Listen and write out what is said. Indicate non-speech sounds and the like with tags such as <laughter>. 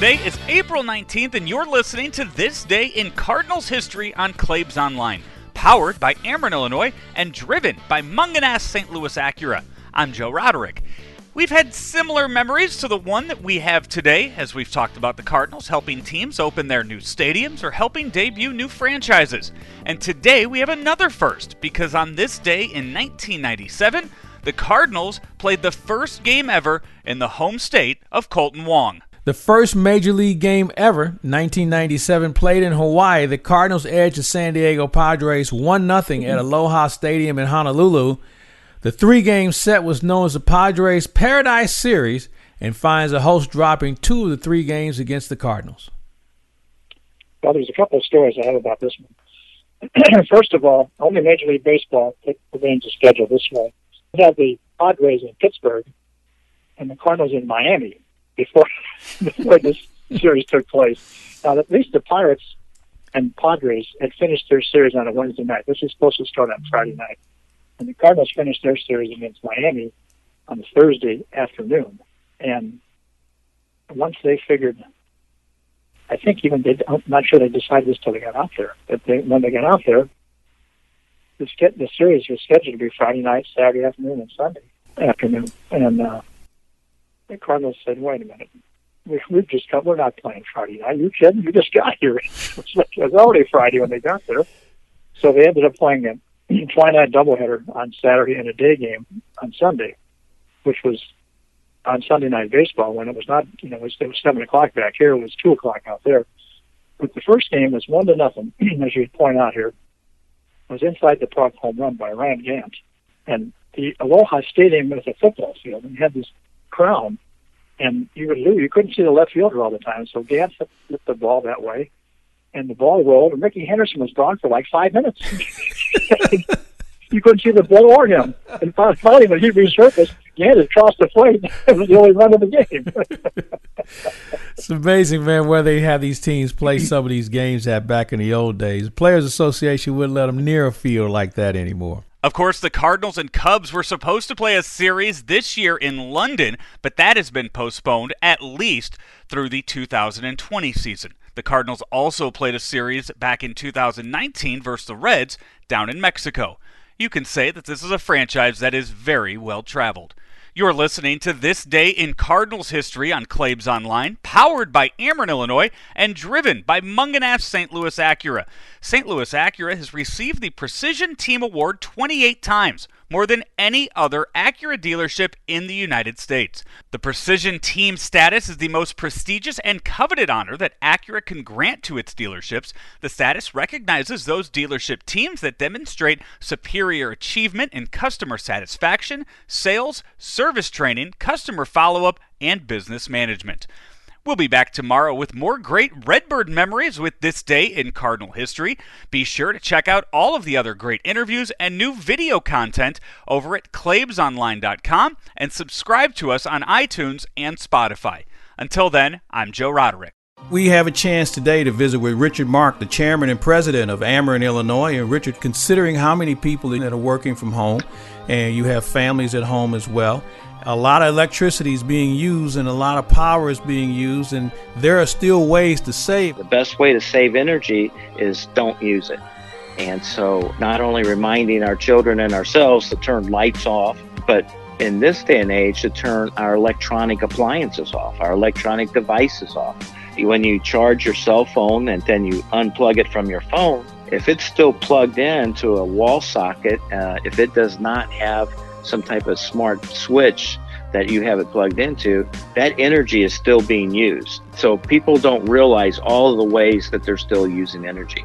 Today is April 19th, and you're listening to This Day in Cardinals History on Claibs Online, powered by Ameren, Illinois, and driven by Mungenast St. Louis Acura. I'm Joe Roderick. We've had similar memories to the one that we have today, as we've talked about the Cardinals helping teams open their new stadiums or helping debut new franchises. And today we have another first, because on this day in 1997, the Cardinals played the first game ever in the home state of Kolten Wong. The first major league game ever, 1997, played in Hawaii. The Cardinals edged the San Diego Padres 1 0 at Aloha Stadium in Honolulu. The three game set was known as the Padres Paradise Series and finds the host dropping two of the three games against the Cardinals. Well, there's a couple of stories I have about this one. <clears throat> First of all, only Major League Baseball arranged the schedule this way. We have the Padres in Pittsburgh and the Cardinals in Miami before <laughs> before this series took place. Now, at least the Pirates and Padres had finished their series on a Wednesday night. This is supposed to start on Friday night, and the Cardinals finished their series against Miami on Thursday afternoon. And once they figured, I think even they, I'm not sure they decided this till they got out there. But they, when they got out there, the, the series was scheduled to be Friday night, Saturday afternoon, and Sunday afternoon, and uh, the Cardinals said, "Wait a minute, we, we've just got, we're not playing Friday night. You kidding? You just got here. <laughs> it was already Friday when they got there." So they ended up playing a <clears throat> twilight doubleheader on Saturday and a day game on Sunday, which was on Sunday night baseball when it was not, you know, it was, it was seven o'clock back here. It was two o'clock out there. But the first game was one to nothing, <clears throat> as you point out here. Was inside the park home run by Ron Gant, and the Aloha Stadium was a football field, and had this crown, and you would lose. You couldn't see the left fielder all the time, so Gant hit the ball that way, and the ball rolled, and Rickey Henderson was gone for like five minutes. <laughs> you couldn't see the ball or him. And finally, when he resurfaced, Gant had crossed the plate. it was the only run of the game. <laughs> it's amazing, man, where they have these teams play some of these games at back in the old days. Players Association wouldn't let them near a field like that anymore. Of course, the Cardinals and Cubs were supposed to play a series this year in London, but that has been postponed at least through the 2020 season. The Cardinals also played a series back in 2019 versus the Reds down in Mexico. You can say that this is a franchise that is very well traveled. You're listening to This Day in Cardinals History on Claibs Online, powered by Ameren, Illinois, and driven by Mungenast St. Louis Acura. St. Louis Acura has received the Precision Team Award 28 times, more than any other Acura dealership in the United States. The Precision Team status is the most prestigious and coveted honor that Acura can grant to its dealerships. The status recognizes those dealership teams that demonstrate superior achievement in customer satisfaction, sales, service training, customer follow up, and business management. We'll be back tomorrow with more great Redbird memories with this day in Cardinal history. Be sure to check out all of the other great interviews and new video content over at claibsonline.com and subscribe to us on iTunes and Spotify. Until then, I'm Joe Roderick. We have a chance today to visit with Richard Mark, the chairman and president of Ameren, Illinois. And Richard, considering how many people that are working from home, and you have families at home as well, a lot of electricity is being used and a lot of power is being used, and there are still ways to save. The best way to save energy is don't use it. And so, not only reminding our children and ourselves to turn lights off, but in this day and age, to turn our electronic appliances off, our electronic devices off. When you charge your cell phone and then you unplug it from your phone, if it's still plugged in to a wall socket, uh, if it does not have some type of smart switch that you have it plugged into, that energy is still being used. So people don't realize all the ways that they're still using energy.